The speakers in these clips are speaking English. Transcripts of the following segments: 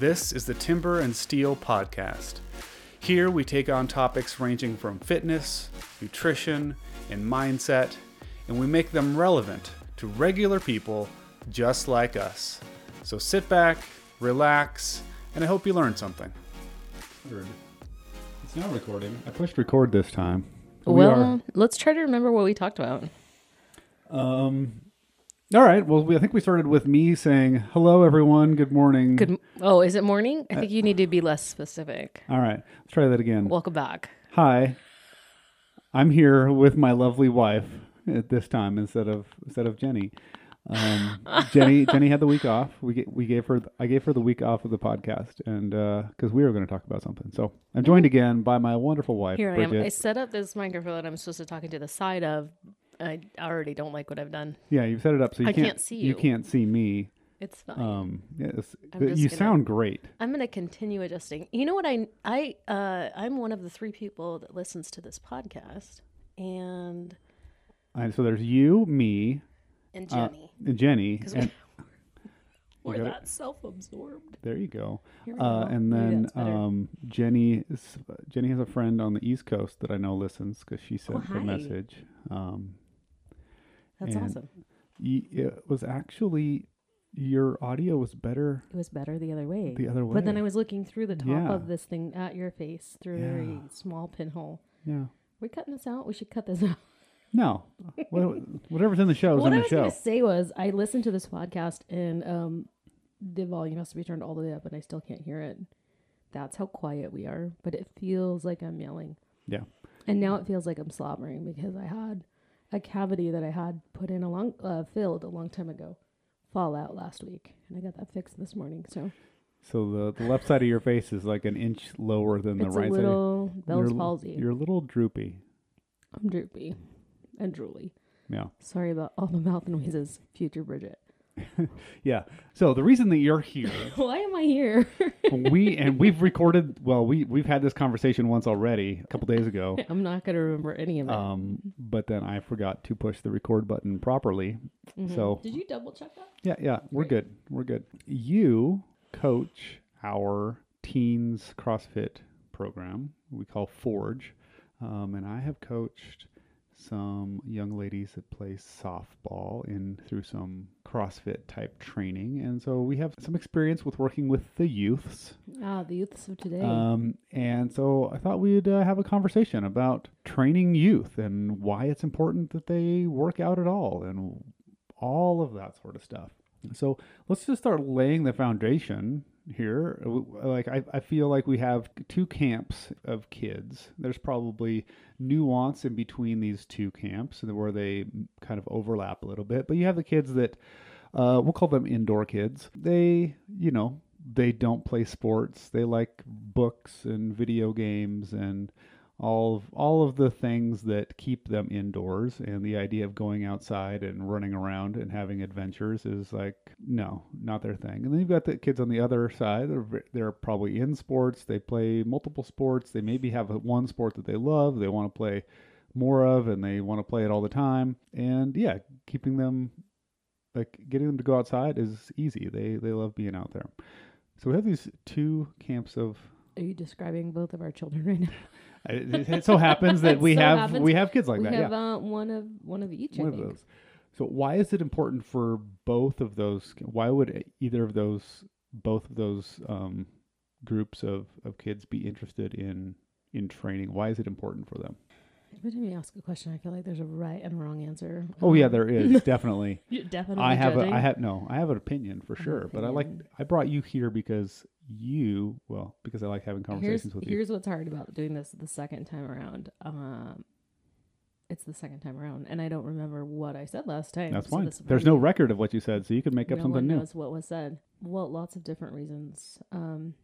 This is the Timber and Steel Podcast. Here we take on topics ranging from fitness, nutrition, and mindset, and we make them relevant to regular people just like us. So sit back, relax, and I hope you learned something. It's not recording. I pushed record this time. We well, let's try to remember what we talked about. Um. All right. Well, we, I think we started with me saying hello, everyone. Good morning. Good. Oh, is it morning? I think you need to be less specific. All right. Let's try that again. Welcome back. Hi. I'm here with my lovely wife at this time instead of instead of Jenny. Um, Jenny Jenny had the week off. We we gave her I gave her the week off of the podcast, and because we were going to talk about something, so I'm joined again by my wonderful wife. Here I am. I set up this microphone that I'm supposed to talk into the side of. I already don't like what I've done. Yeah, you've set it up so you I can't, can't see You you. can't see me. It's fine. Um, yes, I'm just you gonna- sound great. I'm going to continue adjusting. You know what? I I uh, I'm one of the three people that listens to this podcast, and I, so there's you, me, and uh, Jenny. and Jenny, 'Cause and We're got it? that self-absorbed. there you go. Here we Uh, go. and Maybe then that's better. um, Jenny is, Jenny has a friend on the East Coast that I know listens because she sent the Oh, hi. message. Um, That's and- awesome. y- it was actually your audio was better It was better the other way. the other way. But then I was looking through the top Yeah. of this thing at your face through a very small pinhole. yeah. we cutting this out? We should cut this out. No, whatever's in the show is what in I the was going to say was I listened to this podcast and um, the volume has to be turned all the way up and I still can't hear it. That's how quiet we are, but it feels like I'm yelling. Yeah. And now it feels like I'm slobbering because I had a cavity that I had put in a long, uh, filled a long time ago fall out last week. And I got that fixed this morning. So So the, the left side of your face is like an inch lower than the it's right a side. little Bell's you're, palsy. You're a little droopy. I'm droopy and drooly. Yeah. Sorry about all the mouth noises, future Bridget. Yeah. So the reason that you're here, Why am I here? we and we've recorded. Well, we we've had this conversation once already a couple days ago. I'm not going to remember any of it. Um, but then I forgot to push the record button properly. Mhm. so- did you double check that? Yeah, yeah, we're Great. good. We're good. You coach our teens CrossFit program we call Forge, um, and I have coached some young ladies that play softball in through some CrossFit type training, and so we have some experience with working with the youths. Ah, the youths of today. Um, and so I thought we'd uh, have a conversation about training youth and why it's important that they work out at all and all of that sort of stuff. So let's just start laying the foundation here. Like I, I feel like we have two camps of kids. There's probably nuance in between these two camps and where they kind of overlap a little bit. But you have the kids that uh, we'll call them indoor kids. They, you know, they don't play sports. They like books and video games and all of all of the things that keep them indoors. And the idea of going outside and running around and having adventures is like no, not their thing. And then you've got the kids on the other side. They're they're probably in sports. They play multiple sports. They maybe have one sport that they love. They want to play more of, and they want to play it all the time. And yeah, keeping them like getting them to go outside is easy. They they love being out there. So we have these two camps of. Are you describing both of our children right now? It, it so happens that we so have happens we have kids like that. we that. have yeah, uh, one of one of each. I one of think. those. So why is it important for both of those? Why would either of those both of those um, groups of, of kids be interested in in training? Why is it important for them? Every time you ask a question, I feel like there's a right and wrong answer. Oh yeah, Um, there is definitely. definitely. I have a. I have no I have an opinion for sure, but I like. I brought you here because you well because I like having Here's conversations with you. here's what's hard about doing this the second time around. Um, it's the second time around, and I don't remember what I said last time. That's so fine. There's no record of what you said, so you can make up no something one new. knows what was said. Well, lots of different reasons. Um,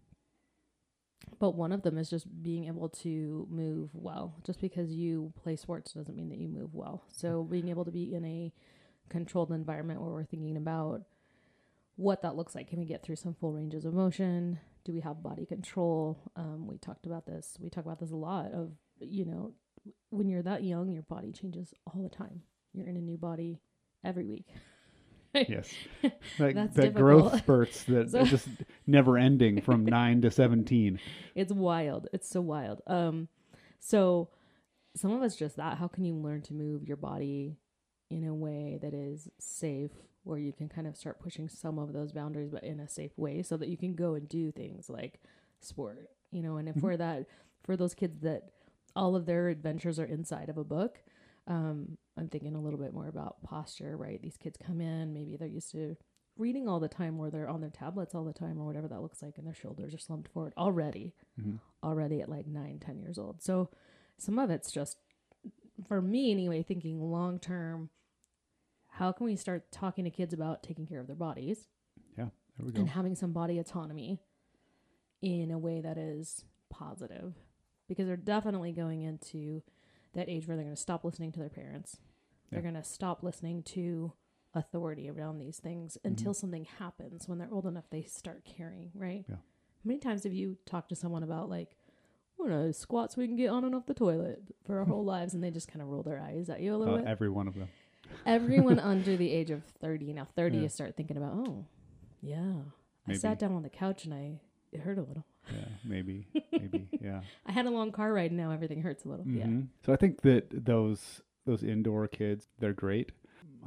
but one of them is just being able to move well. Just because you play sports doesn't mean that you move well. So being able to be in a controlled environment where we're thinking about what that looks like. Can we get through some full ranges of motion? Do we have body control? Um, we talked about this. We talk about this a lot. Of you know, when you're that young, your body changes all the time. You're in a new body every week. Yes. Like difficult. growth spurts that So- are just never ending from 9 to 17. it's wild. It's so wild. Um, so some of us just that. How can you learn to move your body in a way that is safe, where you can kind of start pushing some of those boundaries, but in a safe way, so that you can go and do things like sport, you know. And if Mhm. for that, for those kids that all of their adventures are inside of a book. Um, I'm thinking a little bit more about posture, right? These kids come in, maybe they're used to reading all the time or they're on their tablets all the time or whatever that looks like and their shoulders are slumped forward already Mhm. already at like nine, ten years old. So some of it's just for me anyway, thinking long term, how can we start talking to kids about taking care of their bodies Yeah, There we go. and having some body autonomy in a way that is positive? Because they're definitely going into that age where they're going to stop listening to their parents. They're going to stop listening to authority around these things until something happens when they're old enough they start caring, right? Yeah. How many times have you talked to someone about like, "Oh no, squats we can get on and off the toilet for our whole lives, and they just kind of roll their eyes at you a little Uh, bit. every one of them. Everyone under the age of thirty now, thirty, Yeah. you start thinking about, oh, yeah, I sat down on the couch and I it hurt a little. Yeah, maybe, maybe, yeah. I had a long car ride and now everything hurts a little. Yeah, Mhm. So I think that those those indoor kids, they're great.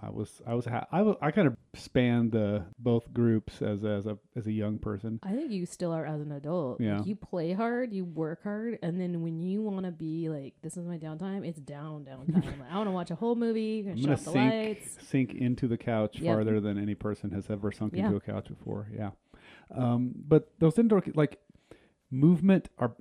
I was I was ha- I was I kind of spanned the both groups as as a as a young person. I think you still are as an adult. Yeah. Like, you play hard, you work hard, and then when you want to be like, this is my downtime, it's down, downtime. like, I want to watch a whole movie, I'm gonna sink lights. sink into the couch Yep. farther than any person has ever sunk Yeah. into a couch before. Yeah. Um, but those indoor like movement our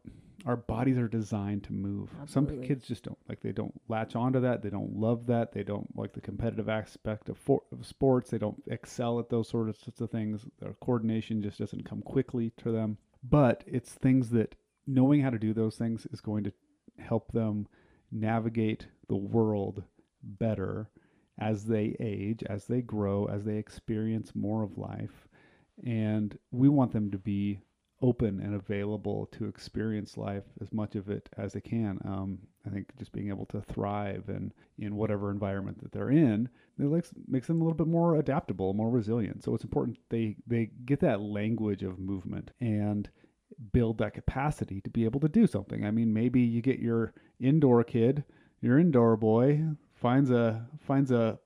our bodies are designed to move. Some kids just don't like they don't latch onto that. They don't love that. They don't like the competitive aspect of, for, of sports. They don't excel at those sort of sorts of things. Their coordination just doesn't come quickly to them. But it's things that knowing how to do those things is going to help them navigate the world better as they age, as they grow, as they experience more of life. And we want them to be open and available to experience life as much of it as they can. Um, I think just being able to thrive and in whatever environment that they're in, it likes, makes them a little bit more adaptable, more resilient. So it's important they they get that language of movement and build that capacity to be able to do something. I mean, maybe you get your indoor kid, your indoor boy finds a finds a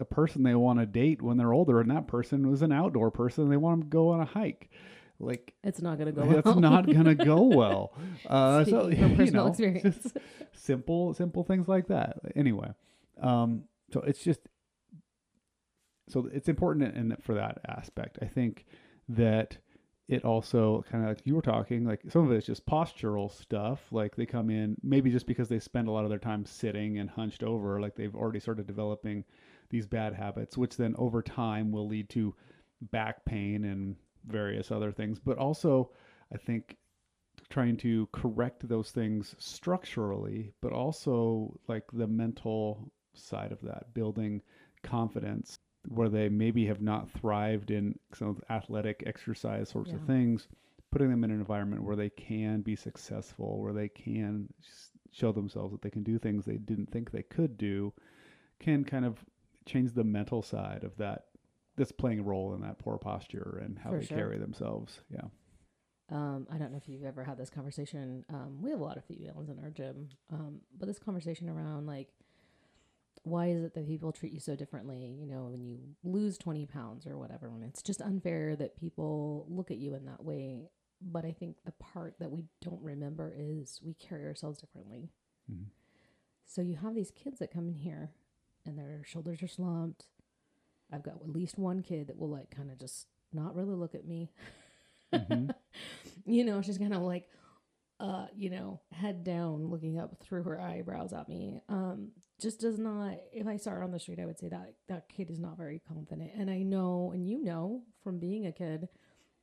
a person they want to date when they're older, and that person was an outdoor person. They want to go on a hike. Like It's not to go that's well. not gonna go well. Uh, so from you personal know, experience. simple, simple things like that. Anyway, um, so it's just so it's important in, in for that aspect. I think that it also kind of like you were talking, like some of it's just postural stuff. Like they come in maybe just because they spend a lot of their time sitting and hunched over, like they've already started developing these bad habits, which then over time will lead to back pain and various other things. But also, I think trying to correct those things structurally, but also like the mental side of that, building confidence where they maybe have not thrived in some athletic exercise sorts of things, putting them in an environment where they can be successful, where they can show themselves that they can do things they didn't think they could do, can kind of change the mental side of that that's playing a role in that poor posture and how For they sure. carry themselves. Yeah. Um, I don't know if you've ever had this conversation. Um, we have a lot of females in our gym, um, but this conversation around like, why is it that people treat you so differently? You know, when you lose 20 pounds or whatever, and it's just unfair that people look at you in that way. But I think the part that we don't remember is we carry ourselves differently. Mhm. So you have these kids that come in here and their shoulders are slumped. I've got at least one kid that will like kind of just not really look at me. Mhm. you know, she's kind of like, uh, you know, head down, looking up through her eyebrows at me. Um, just does not. If I saw her on the street, I would say that that kid is not very confident. And I know, and you know, from being a kid,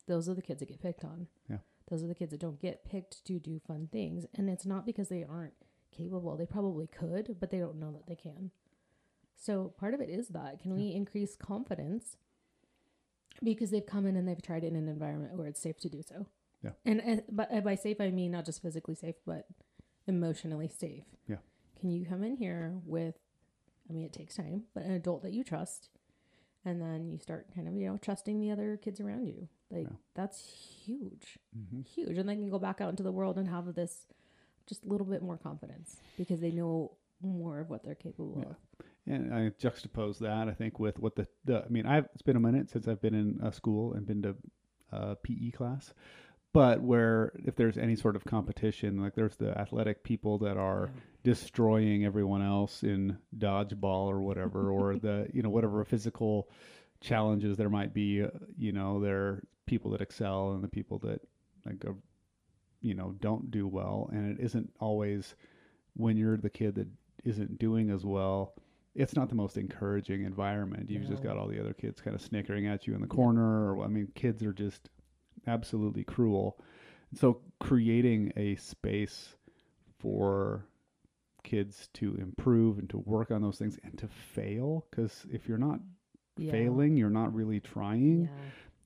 those are the kids that get picked on. Yeah. Those are the kids that don't get picked to do fun things, and it's not because they aren't capable. They probably could, but they don't know that they can. So part of it is that can we increase confidence because they've come in and they've tried it in an environment where it's safe to do so. Yeah. And, but by safe I mean not just physically safe, but emotionally safe. Yeah. Can you come in here with, I mean, it takes time, but an adult that you trust, and then you start kind of you know trusting the other kids around you. Like Yeah. that's huge, hmm huge, and they can go back out into the world and have this just a little bit more confidence because they know more of what they're capable Yeah. of. And I juxtapose that, I think, with what the, the I mean, I've it's been a minute since I've been in a school and been to a PE class, but where if there's any sort of competition, like there's the athletic people that are Yeah. destroying everyone else in dodgeball or whatever, or the you know whatever physical challenges there might be. uh, You know, there are people that excel and the people that like uh, you know don't do well, and it isn't always when you're the kid that isn't doing as well. It's not the most encouraging environment. You've just got all the other kids kind of snickering at you in the corner. Or I mean, kids are just absolutely cruel. So creating a space for kids to improve and to work on those things and to fail because if you're not Yeah. failing you're not really trying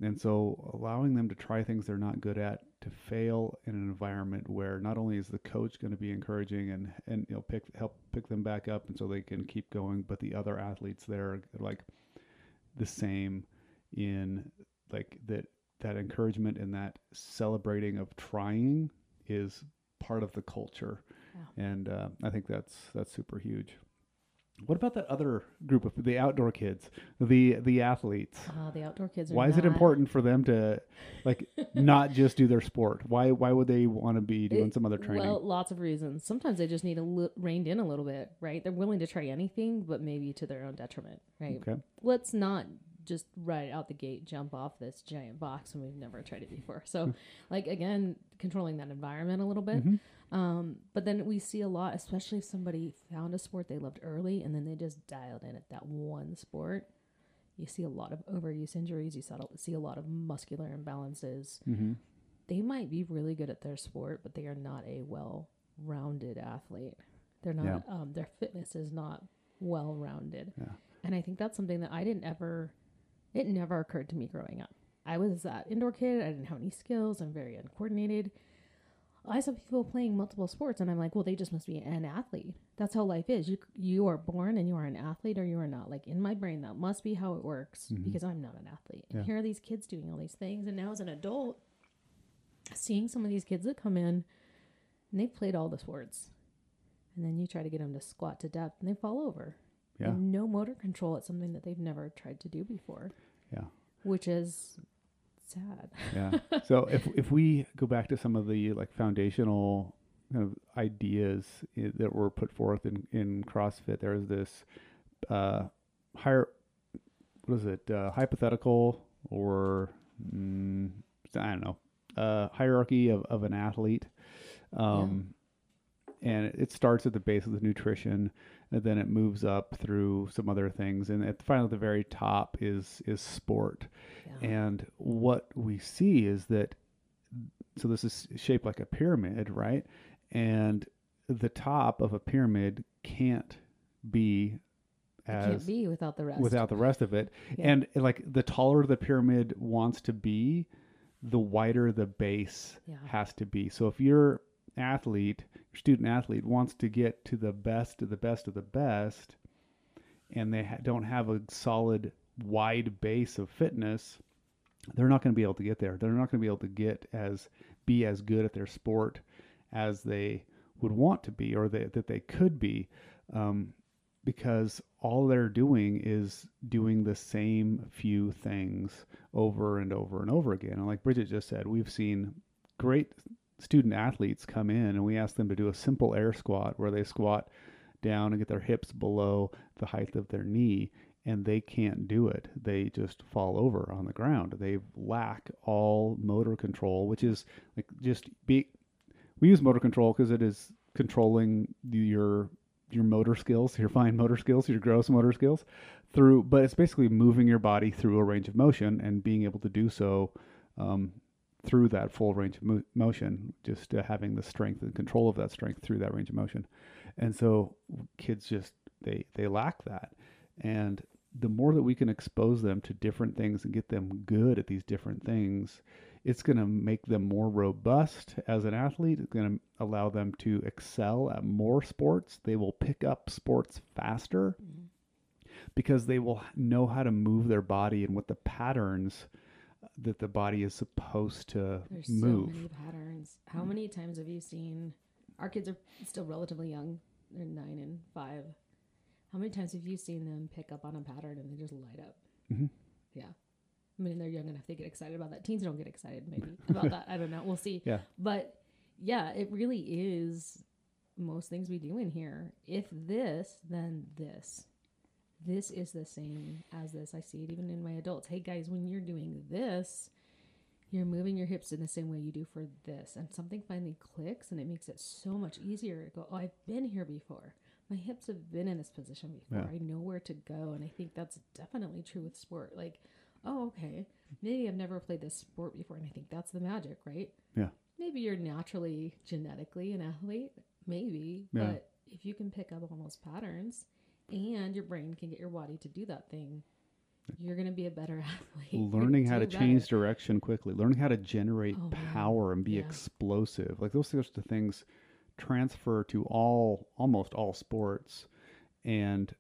Yeah. and so allowing them to try things they're not good at to fail in an environment where not only is the coach going to be encouraging and and you know pick help pick them back up and so they can keep going but the other athletes there are like the same in like that that encouragement and that celebrating of trying is part of the culture Yeah. and uh, i think that's that's super huge what about that other group of the outdoor kids the the athletes Uh, the outdoor kids. Are why is it not- important for them to like not just do their sport why why would they want to be doing It- some other training Well, lots of reasons. Sometimes they just need a li- reined in a little bit, right? They're willing to try anything, but maybe to their own detriment, right? okay Let's not just right out the gate jump off this giant box when we've never tried it before. So, like again, controlling that environment a little bit. Mhm. Um, but then we see a lot, especially if somebody found a sport they loved early and then they just dialed in at that one sport. You see a lot of overuse injuries. You see a lot of muscular imbalances mm-hmm. they might be really good at their sport, but they are not a well-rounded athlete. They're not. Um, their fitness is not well-rounded. Yeah. And I think that's something that I didn't ever. It never occurred to me growing up. I was that indoor kid. I didn't have any skills. I'm very uncoordinated. I saw people playing multiple sports, and I'm like, well, they just must be an athlete. That's how life is. You you are born and you are an athlete, or you are not. Like in my brain, that must be how it works Mhm. because I'm not an athlete. And Yeah. here are these kids doing all these things, and now as an adult, seeing some of these kids that come in, and they've played all the sports, and then you try to get them to squat to depth, and they fall over. yeah And no motor control. It's something that they've never tried to do before, yeah which is sad. yeah so if if we go back to some of the like foundational kind of ideas that were put forth in in CrossFit, there is this uh, higher what is it uh, hypothetical or mm, I don't know uh, hierarchy of, of an athlete. Um, And it starts at the base of the nutrition, and then it moves up through some other things, and at finally at the very top is is sport. Yeah. And what we see is that, so this is shaped like a pyramid, right? And the top of a pyramid can't be as can't be without the rest. without the rest of it. Yeah. And like the taller the pyramid wants to be, the wider the base Yeah. has to be. So if your athlete, your student athlete wants to get to the best of the best of the best, and they ha- don't have a solid wide base of fitness, they're not going to be able to get there. They're not going to be able to get as be as good at their sport as they would want to be or they, that they could be, um, because all they're doing is doing the same few things over and over and over again. And like Bridget just said, we've seen great student athletes come in and we ask them to do a simple air squat where they squat down and get their hips below the height of their knee and they can't do it. They just fall over on the ground. They lack all motor control, which is like just be. We use motor control because it is controlling your your motor skills, your fine motor skills, your gross motor skills through, but it's basically moving your body through a range of motion and being able to do so um, through that full range of mo- motion, just uh, having the strength and control of that strength through that range of motion. And so kids just they they lack that, and the more that we can expose them to different things and get them good at these different things, it's going to make them more robust as an athlete. It's going to allow them to excel at more sports. They will pick up sports faster because they will know how to move their body and what the patterns that the body is supposed to There's move. so many patterns. How many times have you seen our kids are still relatively young, they're nine and five. How many times have you seen them pick up on a pattern and they just light up? Mhm. Yeah. I mean, they're young enough; they get excited about that. Teens don't get excited, maybe about that. I don't know. We'll see. Yeah. But yeah, it really is most things we do in here. If this, then this. This is the same as this. I see it even in my adults. Hey guys, when you're doing this, you're moving your hips in the same way you do for this. And something finally clicks and it makes it so much easier to go, Oh, I've been here before. My hips have been in this position before. Yeah. I know where to go. And I think that's definitely true with sport. Like, oh, okay. Maybe I've never played this sport before. And I think that's the magic, right? Yeah. Maybe you're naturally genetically an athlete. Maybe. Yeah. But if you can pick up on those patterns and your brain can get your body to do that thing, you're going to be a better athlete. Learning how to do change better. direction quickly, learning how to generate Oh, power and be Yeah. explosive. Like those sorts of things transfer to all almost all sports. And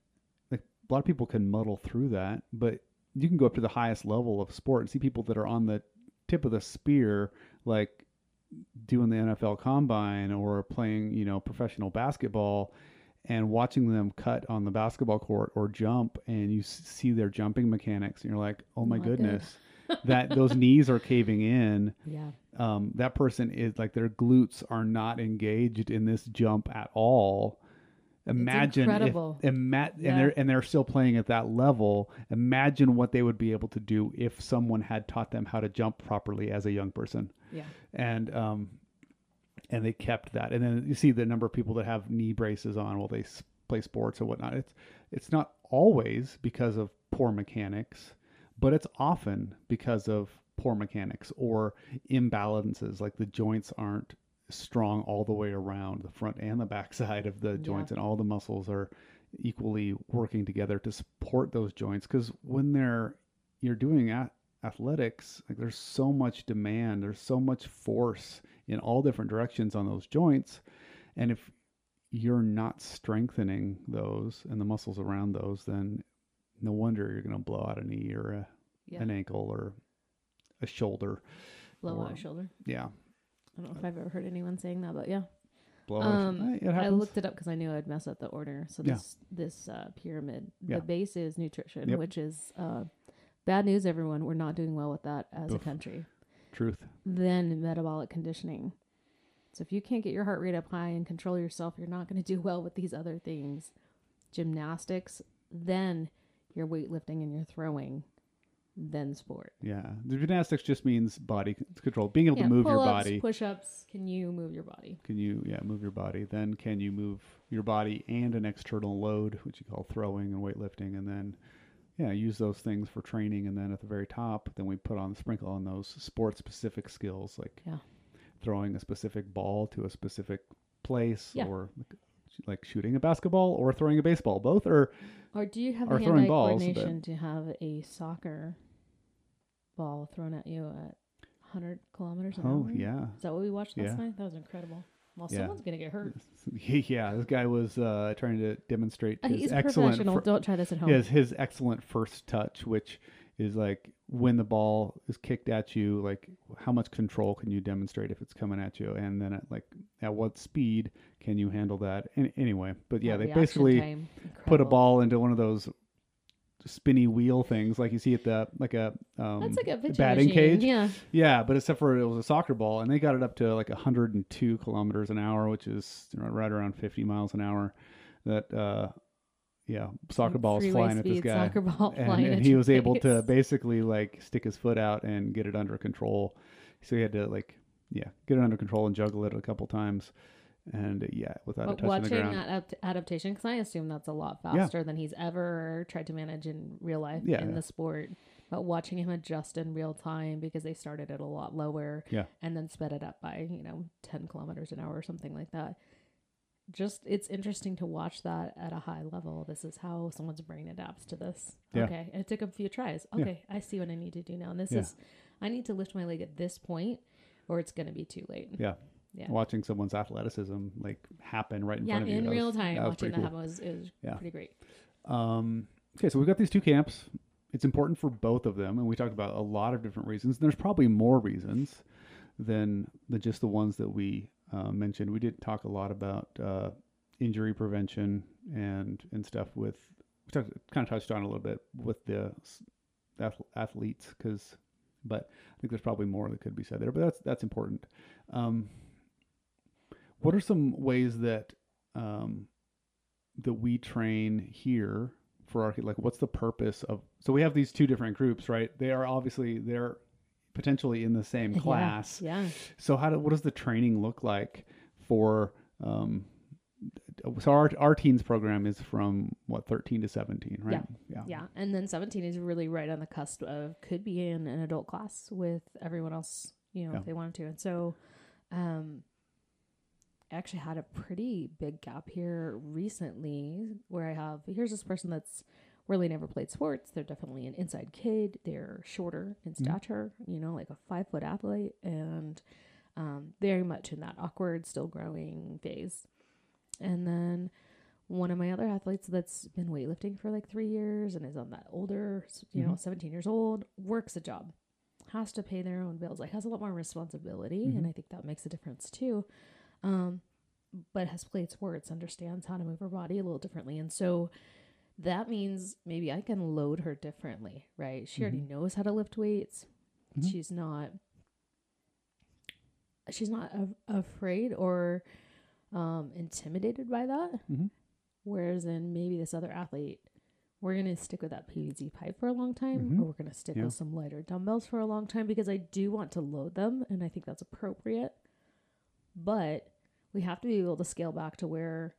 like a lot of people can muddle through that, but you can go up to the highest level of sport and see people that are on the tip of the spear like doing the NFL combine or playing, you know, professional basketball and watching them cut on the basketball court or jump and you see their jumping mechanics and you're like, "Oh my goodness." that those knees are caving in. Yeah. Um, that person is like their glutes are not engaged in this jump at all. Imagine if, incredible. ima- Yeah. and they're and they're still playing at that level. Imagine what they would be able to do if someone had taught them how to jump properly as a young person Yeah. and um and they kept that. And then you see the number of people that have knee braces on while they play sports or whatnot. It's it's not always because of poor mechanics but it's often because of poor mechanics or imbalances. Like the joints aren't strong all the way around the front and the back side of the Yeah. joints and all the muscles are equally working together to support those joints. Because when they're you're doing a- athletics like there's so much demand there's so much force in all different directions on those joints and if you're not strengthening those and the muscles around those then no wonder you're going to blow out a knee or a, Yeah. an ankle or a shoulder Blow or- out a shoulder. yeah I don't know if I've ever heard anyone saying that, but yeah. blow Um. I looked it up because I knew I'd mess up the order. So Yeah. this this uh, pyramid, Yeah. the base is nutrition, Yep. which is uh, bad news. Everyone, we're not doing well with that as a country. Truth Then metabolic conditioning. So if you can't get your heart rate up high and control yourself, you're not going to do well with these other things. Gymnastics, then your weightlifting and your throwing, then sport. yeah the gymnastics just means body c- control being able to move your pull-ups, body push-ups. Can you move your body? Can you yeah move your body? Then can you move your body and an external load, which you call throwing and weightlifting, and then yeah use those things for training. And then at the very top, then we put on the sprinkle on those sport specific skills like Yeah. throwing a specific ball to a specific place, Yeah. or like, shooting a basketball or throwing a baseball. Both are Or do you have the hand-eye coordination to have a soccer ball thrown at you at 100 kilometers an oh hour? yeah Is that what we watched last Yeah. night? That was incredible. Well, Yeah. someone's gonna get hurt. yeah. This guy was uh, trying to demonstrate Uh, his He's excellent professional. fir- Don't try this at home. his his excellent first touch, which is like when the ball is kicked at you, like how much control can you demonstrate if it's coming at you, and then at like at what speed can you handle that? And anyway, but yeah, That they basically put a ball into one of those spinny wheel things, like you see at the like a um, That's like a batting machine. cage. Yeah. Yeah, but except for it was a soccer ball, and they got it up to like 102 kilometers an hour, which is you know, right around 50 miles an hour. That uh, yeah, soccer balls Freeway flying at this guy, Soccer ball and, flying and he was able to basically like stick his foot out and get it under control. So he had to like yeah get it under control and juggle it a couple times, and uh, yeah, without But watching that adapt- adaptation, because I assume that's a lot Yeah. faster than he's ever tried to manage in real life Yeah, in yeah. the sport. But watching him adjust in real time because they started it a lot lower Yeah. and then sped it up by, you know, 10 kilometers an hour or something like that. Just, it's interesting to watch that at a high level. This is how someone's brain adapts to this. Yeah. Okay. And it took a few tries. Yeah. Okay. I see what I need to do now. And this Yeah. is, I need to lift my leg at this point or it's going to be too late. Yeah. Yeah. Watching someone's athleticism like happen right in Yeah, front of you. Yeah, in real was- time, that watching that cool. happen was, it was Yeah. pretty great. Um, okay, so we've got these two camps. It's important for both of them, and we talked about a lot of different reasons. There's probably more reasons than than just the ones that we uh, mentioned. We did talk a lot about uh, injury prevention and and stuff with we talked, kind of touched on a little bit with the athletes because but I think there's probably more that could be said there. But that's that's important. Um, what are some ways that um, that we train here for our like? What's the purpose of? So we have these two different groups, right? They are obviously they're potentially in the same class. Yeah. yeah. So how do, what does the training look like for um, so our our teens program is from what 13 to 17 right yeah. yeah and then 17 is really right on the cusp of could be in an adult class with everyone else you know yeah. if they wanted to and so um actually had a pretty big gap here recently where i have here's this person that's really never played sports they're definitely an inside kid they're shorter in mm-hmm. stature mm-hmm. you know like a five foot athlete and um, very much in that awkward still growing phase and then one of my other athletes that's been weightlifting for like three years and is on that older, you mm-hmm. know, 17 years old, works a job, has to pay their own bills, like has a lot more responsibility. Mm-hmm. And I think that makes a difference too. Um, but has played sports, understands how to move her body a little differently. And so that means maybe I can load her differently, right? She mm-hmm. already knows how to lift weights. Mm-hmm. She's not, she's not a- afraid or, um, intimidated by that. Mm-hmm. Whereas in maybe this other athlete, we're going to stick with that PVC pipe for a long time, mm-hmm. or we're going to stick yeah. with some lighter dumbbells for a long time because I do want to load them and I think that's appropriate. But we have to be able to scale back to where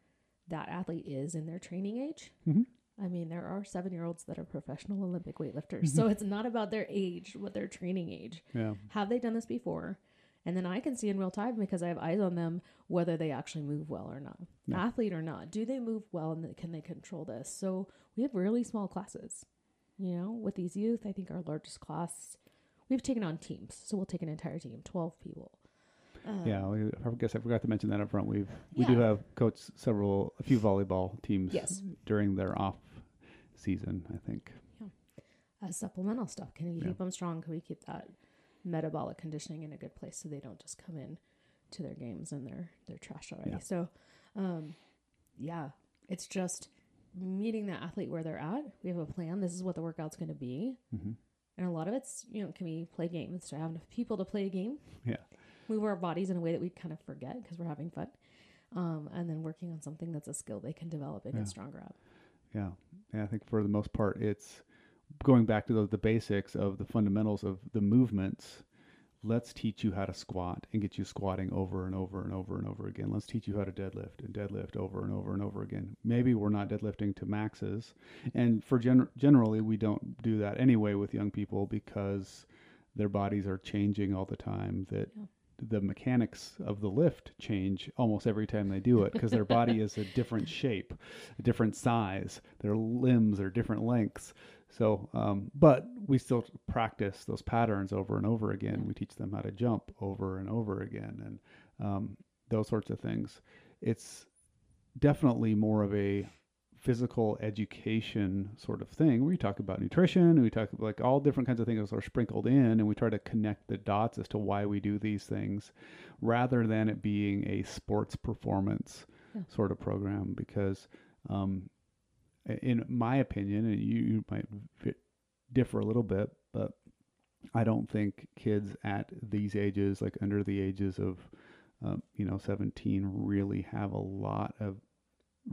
that athlete is in their training age. Mm-hmm. I mean, there are seven year olds that are professional Olympic weightlifters. Mm-hmm. So it's not about their age, what their training age. Yeah. Have they done this before? And then I can see in real time because I have eyes on them whether they actually move well or not. No. Athlete or not, do they move well and can they control this? So we have really small classes. You know, with these youth, I think our largest class, we've taken on teams. So we'll take an entire team, 12 people. Um, yeah, we, I guess I forgot to mention that up front. We've we yeah. do have coached several, a few volleyball teams yes. during their off season. I think. Yeah, uh, supplemental stuff. Can we keep them strong? Can we keep that metabolic conditioning in a good place so they don't just come in to their games and they're they're trashed already. Yeah. So um yeah, it's just meeting the athlete where they're at. We have a plan. This is what the workout's going to be. Mm-hmm. And a lot of it's, you know, can we play games Do I have enough people to play a game? Yeah. Move our bodies in a way that we kind of forget because we're having fun. Um, and then working on something that's a skill they can develop and yeah. get stronger at. Yeah. Yeah. I think for the most part, it's going back to the, the basics of the fundamentals of the movements let's teach you how to squat and get you squatting over and over and over and over again. Let's teach you how to deadlift and deadlift over and over and over again. Maybe we're not deadlifting to maxes. And for gen- generally, we don't do that anyway with young people because their bodies are changing all the time. That yeah. The mechanics of the lift change almost every time they do it because their body is a different shape, a different size. Their limbs are different lengths. So, um, but we still practice those patterns over and over again. We teach them how to jump over and over again, and um, those sorts of things. It's definitely more of a physical education sort of thing where we talk about nutrition we talk about like all different kinds of things are sprinkled in and we try to connect the dots as to why we do these things rather than it being a sports performance yeah. sort of program because um, in my opinion, and you, you might differ a little bit, but I don't think kids at these ages, like under the ages of, um, you know, 17, really have a lot of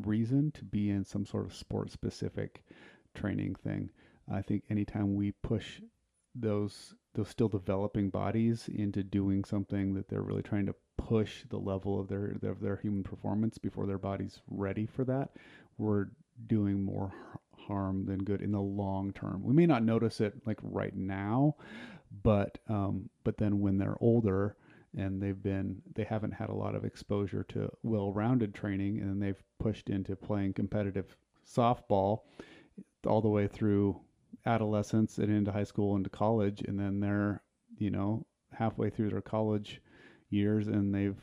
reason to be in some sort of sport specific training thing. I think anytime we push those those still developing bodies into doing something that they're really trying to push the level of their of their human performance before their body's ready for that, we're doing more harm than good in the long term. We may not notice it like right now, but um, but then when they're older and they've been they haven't had a lot of exposure to well-rounded training and they've pushed into playing competitive softball all the way through adolescence and into high school and to college and then they're you know halfway through their college years and they've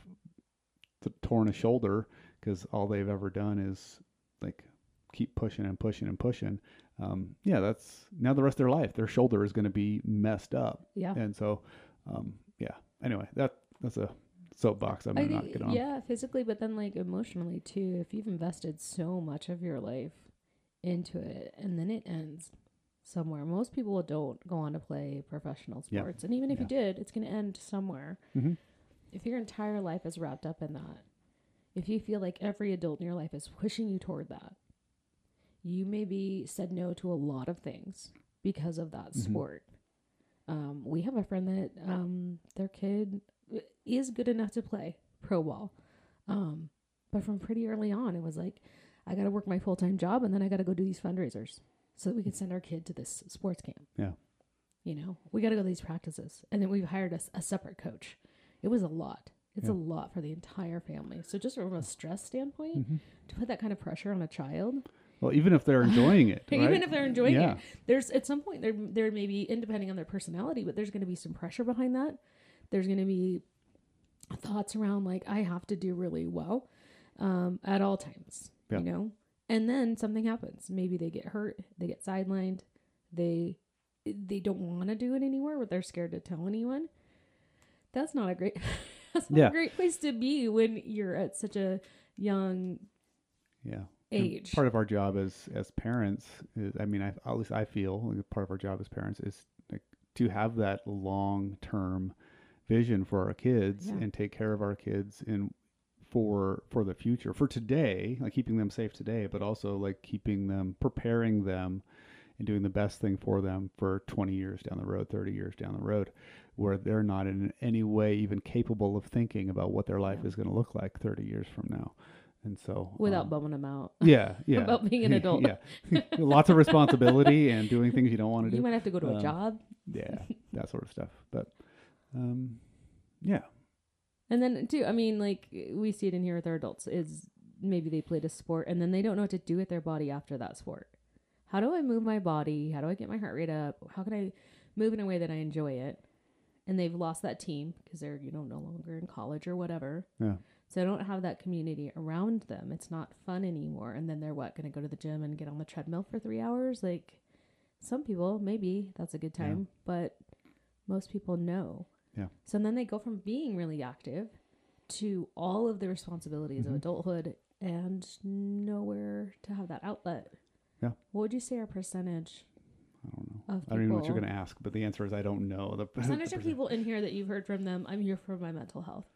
t- torn a shoulder because all they've ever done is like keep pushing and pushing and pushing, um, yeah, that's now the rest of their life. Their shoulder is going to be messed up, Yeah. and so, um, yeah. Anyway, that that's a soapbox I'm I gonna not think- get on. yeah, physically, but then like emotionally too. If you've invested so much of your life into it and then it ends somewhere, most people don't go on to play professional Yeah. sports. And even if you did, it's going to end somewhere. hmm If your entire life is wrapped up in that, if you feel like every adult in your life is pushing you toward that, you maybe said no to a lot of things because of that Mhm. sport. Um, we have a friend that um, their kid is good enough to play pro ball, um, but from pretty early on, it was like, I got to work my full time job and then I got to go do these fundraisers so that we can send our kid to this sports camp. Yeah. You know, we got to go to these practices. And then we've hired a separate coach. It was a lot. It's a lot for the entire family. So, just from a stress standpoint, hmm to put that kind of pressure on a child, Well, even if they're enjoying it, right? even if they're enjoying yeah. it, there's at some point there there may be, and depending on their personality, but there's going to be some pressure behind that. There's going to be thoughts around like I have to do really well um, at all times, Yeah. you know. And then something happens. Maybe they get hurt, they get sidelined, they they don't want to do it anymore, but they're scared to tell anyone. That's not a great. That's not Yeah. a great place to be when you're at such a young Yeah. And age. part of our job as as parents is, I mean, I, at least I feel like part of our job as parents is like to have that long term vision for our kids Yeah. and take care of our kids and for for the future for today like keeping them safe today but also like keeping them preparing them and doing the best thing for them for 20 years down the road 30 years down the road where they're not in any way even capable of thinking about what their life Yeah. is going to look like 30 years from now and so without um, bumming them out. yeah, yeah. about being an adult. yeah, lots of responsibility and doing things you don't want to do. You might have to go to a Um, job. Yeah, that sort of stuff. But, um, yeah, And then too, I mean, like we see it in here with our adults is maybe they played a sport and then they don't know what to do with their body after that sport. How do I move my body? How do I get my heart rate up? How can I move in a way that I enjoy it? And they've lost that team because they're, you know, no longer in college or whatever. yeah, So I don't have that community around them. It's not fun anymore. And then they're what, going to go to the gym and get on the treadmill for three hours? Like some people, maybe that's a good Yeah. time, but most people know. Yeah. So then they go from being really active to all of the responsibilities Mhm. of adulthood and nowhere to have that outlet. Yeah. What would you say our percentage I don't know. of people? I don't even know what you're going to ask, but the answer is I don't know. The Percentage the of people in here that you've heard from them, I'm here for my mental health.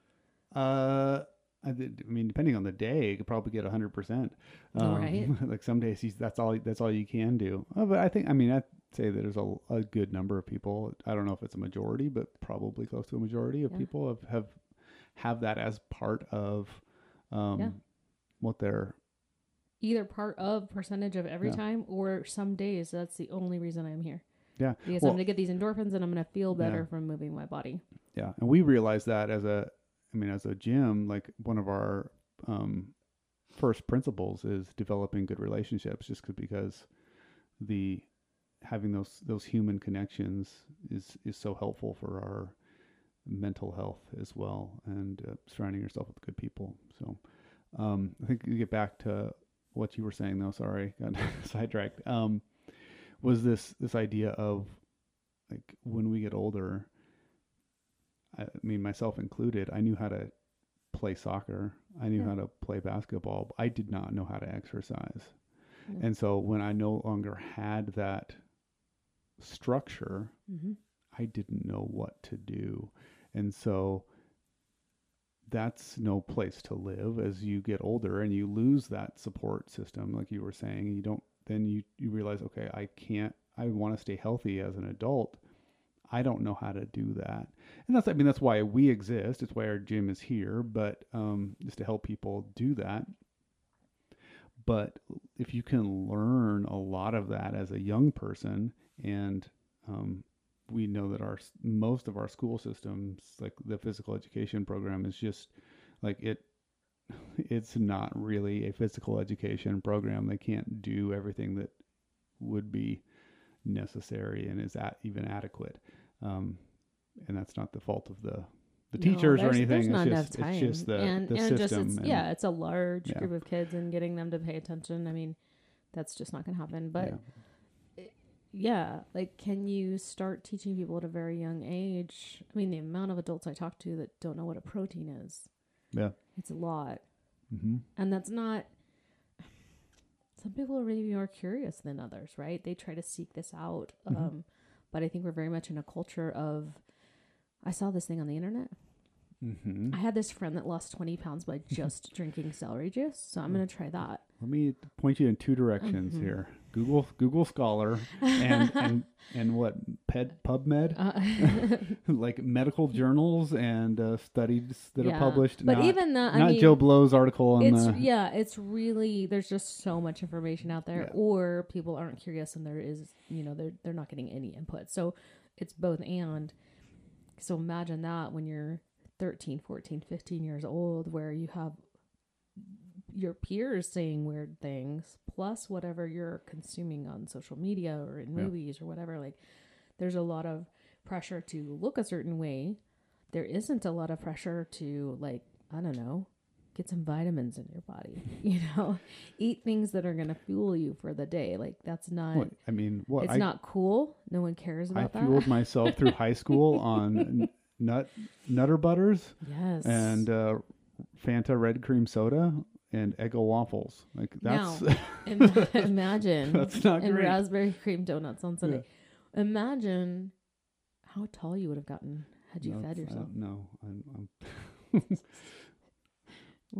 Uh, I, did- I mean, depending on the day, you could probably get hundred percent. All right. Like some days, he's, that's all. That's all you can do. Uh, but I think, I mean, I'd say that there's a, a good number of people. I don't know if it's a majority, but probably close to a majority of Yeah. people have have have that as part of um, Yeah. what they're. Either part of percentage of every Yeah. time or some days that's the only reason I'm here. Yeah. Because Well- I'm gonna get these endorphins and I'm gonna feel better from moving my body. Yeah, and we realized that as a, I mean, as a gym, like one of our um, first principles is developing good relationships, just 'cause- because the having those those human connections is is so helpful for our mental health as well, and uh, surrounding yourself with good people. So, um, I think you get back to what you were saying, though. Sorry, got sidetracked. Um, was this this idea of like when we get older? I mean, myself included, I knew how to play soccer. I knew Yeah. how to play basketball. But I did not know how to exercise. Yeah. And so when I no longer had that structure, Mm-hmm. I didn't know what to do. And so that's no place to live as you get older and you lose that support system like you were saying. You don't then you you realize okay I can't I want to stay healthy as an adult. I don't know how to do that. And that's I mean that's why we exist. It's why our gym is here but um just to help people do that. But if you can learn a lot of that as a young person and um, we know that our most of our school systems like the physical education program is just like it it's not really a physical education program they can't do everything that would be necessary and is at even adequate um, and that's not the fault of the the No, teachers or anything it's just it's just the, and, the and system just it's, yeah, it's a large Yeah. group of kids and getting them to pay attention. I mean, that's just not going to happen. But yeah. Yeah, like can you start teaching people at a very young age? I mean, the amount of adults I talk to that don't know what a protein is, Yeah. it's a lot. Mm-hmm. And that's not some people are maybe more curious than others, right? They try to seek this out. Mhm. Um, but I think we're very much in a culture of I saw this thing on the internet. Mm-hmm. I had this friend that lost 20 pounds by just drinking celery juice. So I'm going to try that. Let me point you in two directions Mhm. here. Google Google Scholar and and and what Ped PubMed, Uh, like medical journals and uh, studies that Yeah. are published. but not, even that, I not mean, Joe Blow's article on it's the yeah, it's really there's just so much information out there, Yeah. or people aren't curious and there is you know they're they're not getting any input. So it's both and. So imagine that when you're 13, 14, 15 years old, where you have your peers saying weird things, plus whatever you're consuming on social media or in Yeah. movies or whatever. Like, there's a lot of pressure to look a certain way. There isn't a lot of pressure to, like, I don't know, get some vitamins in your body, you know, eat things that are going to fuel you for the day. Like, that's not, what, I mean, what it's I, not cool. No one cares I about that. I fueled myself through high school on nut nutter butters yes. and uh, Fanta red cream soda and Eggo waffles. Like that's Ima- imagine that's not and great. raspberry cream donuts on Sunday. Imagine how tall you would have gotten had you No, fed yourself. no, I'm, I'm,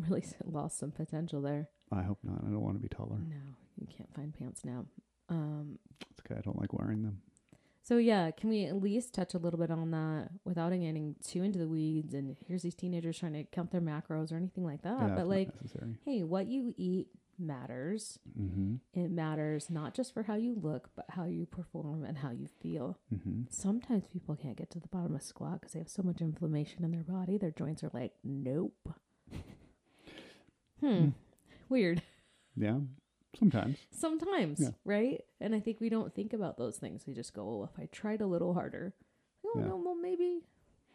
Really lost some potential there. I hope not. I don't want to be taller. No, you can't find pants now. Um, It's okay. I don't like wearing them. So yeah, can we at least touch a little bit on that without getting too into the weeds? And here's these teenagers trying to count their macros or anything like that. yeah, but like, hey, what you eat matters. Mm-hmm. It matters not just for how you look, but how you perform and how you feel. Mm-hmm. Sometimes people can't get to the bottom of squat because they have so much inflammation in their body. Their joints are like, nope. Hmm. Hmm. Weird. Yeah. Sometimes. Sometimes, Yeah. right? And I think we don't think about those things. We just go, oh, if I tried a little harder, oh, Yeah. no, well, maybe,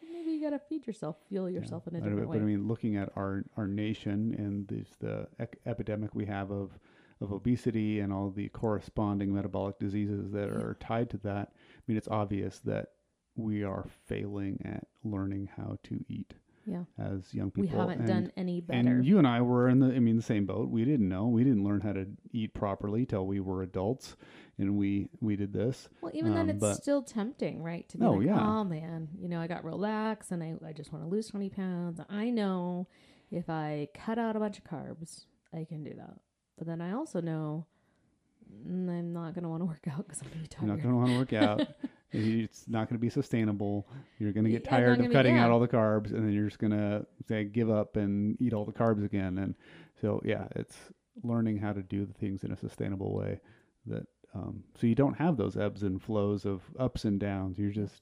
maybe you got to feed yourself, fuel yourself in a different but, way. But I mean, looking at our our nation and this, the ec- epidemic we have of of obesity and all the corresponding metabolic diseases that are tied to that, I mean, it's obvious that we are failing at learning how to eat yeah. as young people. We haven't and, done any better. And you and I were in the, I mean, the same boat. We didn't know. We didn't learn how to eat properly till we were adults, and we we did this. Well, even then, Um, it's but- still tempting, right? To be Oh, like, yeah. oh man, you know, I got relaxed and I, I just want to lose 20 pounds. I know if I cut out a bunch of carbs, I can do that. But then I also know mm, I'm not going to want to work out because I'm going to be You're tired. not going to want to work out. It's not going to be sustainable. You're going to get tired of be- cutting out all the carbs, and then you're just going to say give up and eat all the carbs again. And so, yeah, it's learning how to do the things in a sustainable way. That um, so you don't have those ebbs and flows of ups and downs. You're just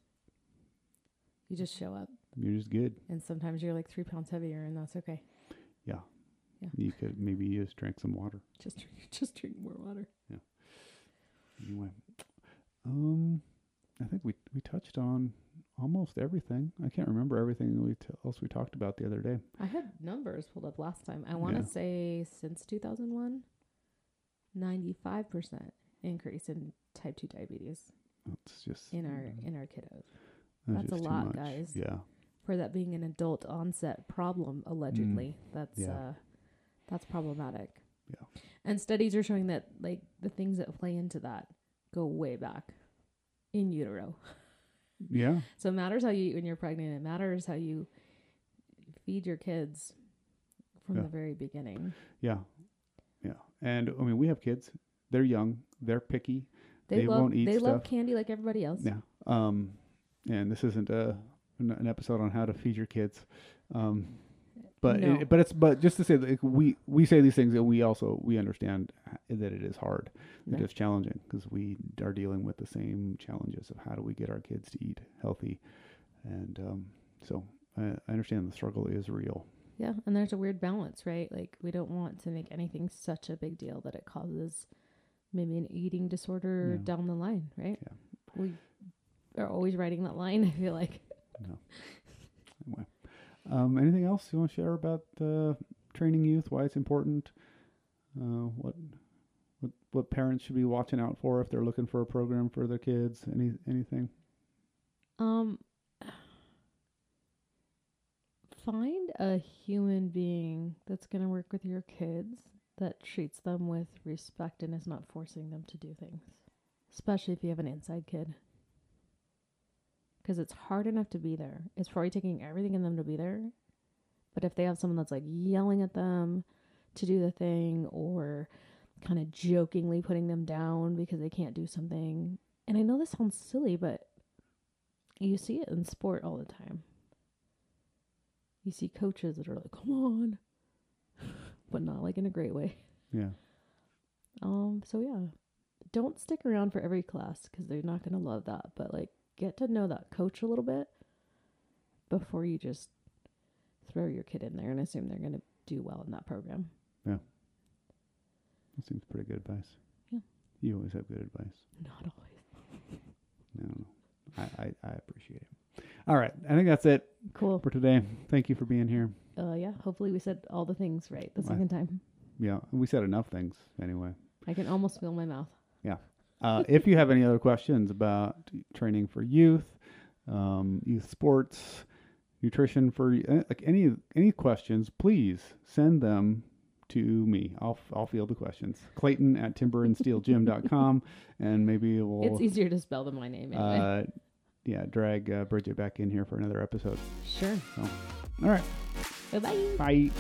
you just show up. you're just good. And sometimes you're like three pounds heavier, and that's okay. Yeah. Yeah. You could maybe you just drink some water. Just drink, just drink more water. Yeah. Anyway, um, I think we we touched on almost everything. I can't remember everything we t- else we talked about the other day. I had numbers pulled up last time. I want to Yeah. say since 2001, 95% increase in type 2 diabetes That's just in our in our kiddos. that's that's a lot, guys. Yeah, For that being an adult onset problem allegedly. That's Mm. Yeah. uh that's problematic. Yeah. And studies are showing that like the things that play into that go way back in utero. yeah, So it matters how you eat when you're pregnant. It matters how you feed your kids from Yeah. the very beginning. yeah, yeah. And I mean, we have kids. They're young. They're picky. They, They love won't eat they love candy like everybody else. Yeah. Um, and this isn't a an an episode on how to feed your kids. Um, but No. it, but it's but just to say that we we say these things and we also we understand that it is hard, that Yeah. it's challenging because we are dealing with the same challenges of how do we get our kids to eat healthy, and um, so I, I understand the struggle is real. Yeah, and there's a weird balance, right? Like we don't want to make anything such a big deal that it causes maybe an eating disorder Yeah. down the line, right? Yeah. We are always writing that line. I feel like No. Um, anything else you want to share about uh, training youth? Why it's important? Uh, what what what parents should be watching out for if they're looking for a program for their kids? Any anything? Um, find a human being that's going to work with your kids that treats them with respect and is not forcing them to do things, especially if you have an inside kid. Because it's hard enough to be there. It's probably taking everything in them to be there. But if they have someone that's like yelling at them to do the thing or kind of jokingly putting them down because they can't do something, and I know this sounds silly, but you see it in sport all the time. You see coaches that are like, "Come on," but not like in a great way. Yeah. Um. So yeah, don't stick around for every class because they're not gonna love that. But like, get to know that coach a little bit before you just throw your kid in there and assume they're gonna do well in that program. Yeah. That seems pretty good advice. Yeah. You always have good advice. Not always. No, I, I, I appreciate it. All right. I think that's it Cool. for today. Thank you for being here. Uh. Yeah. Hopefully we said all the things right the second time. Yeah. We said enough things anyway. I can almost feel my mouth. Uh, if you have any other questions about training for youth, um, youth sports, nutrition for uh, like any any questions, please send them to me. I'll I'll field the questions. Clayton at timberandsteelgym.com and maybe we'll it's easier to spell than my name anyway. uh, yeah drag uh, Bridget back in here for another episode. sure. All right, Bye bye. bye.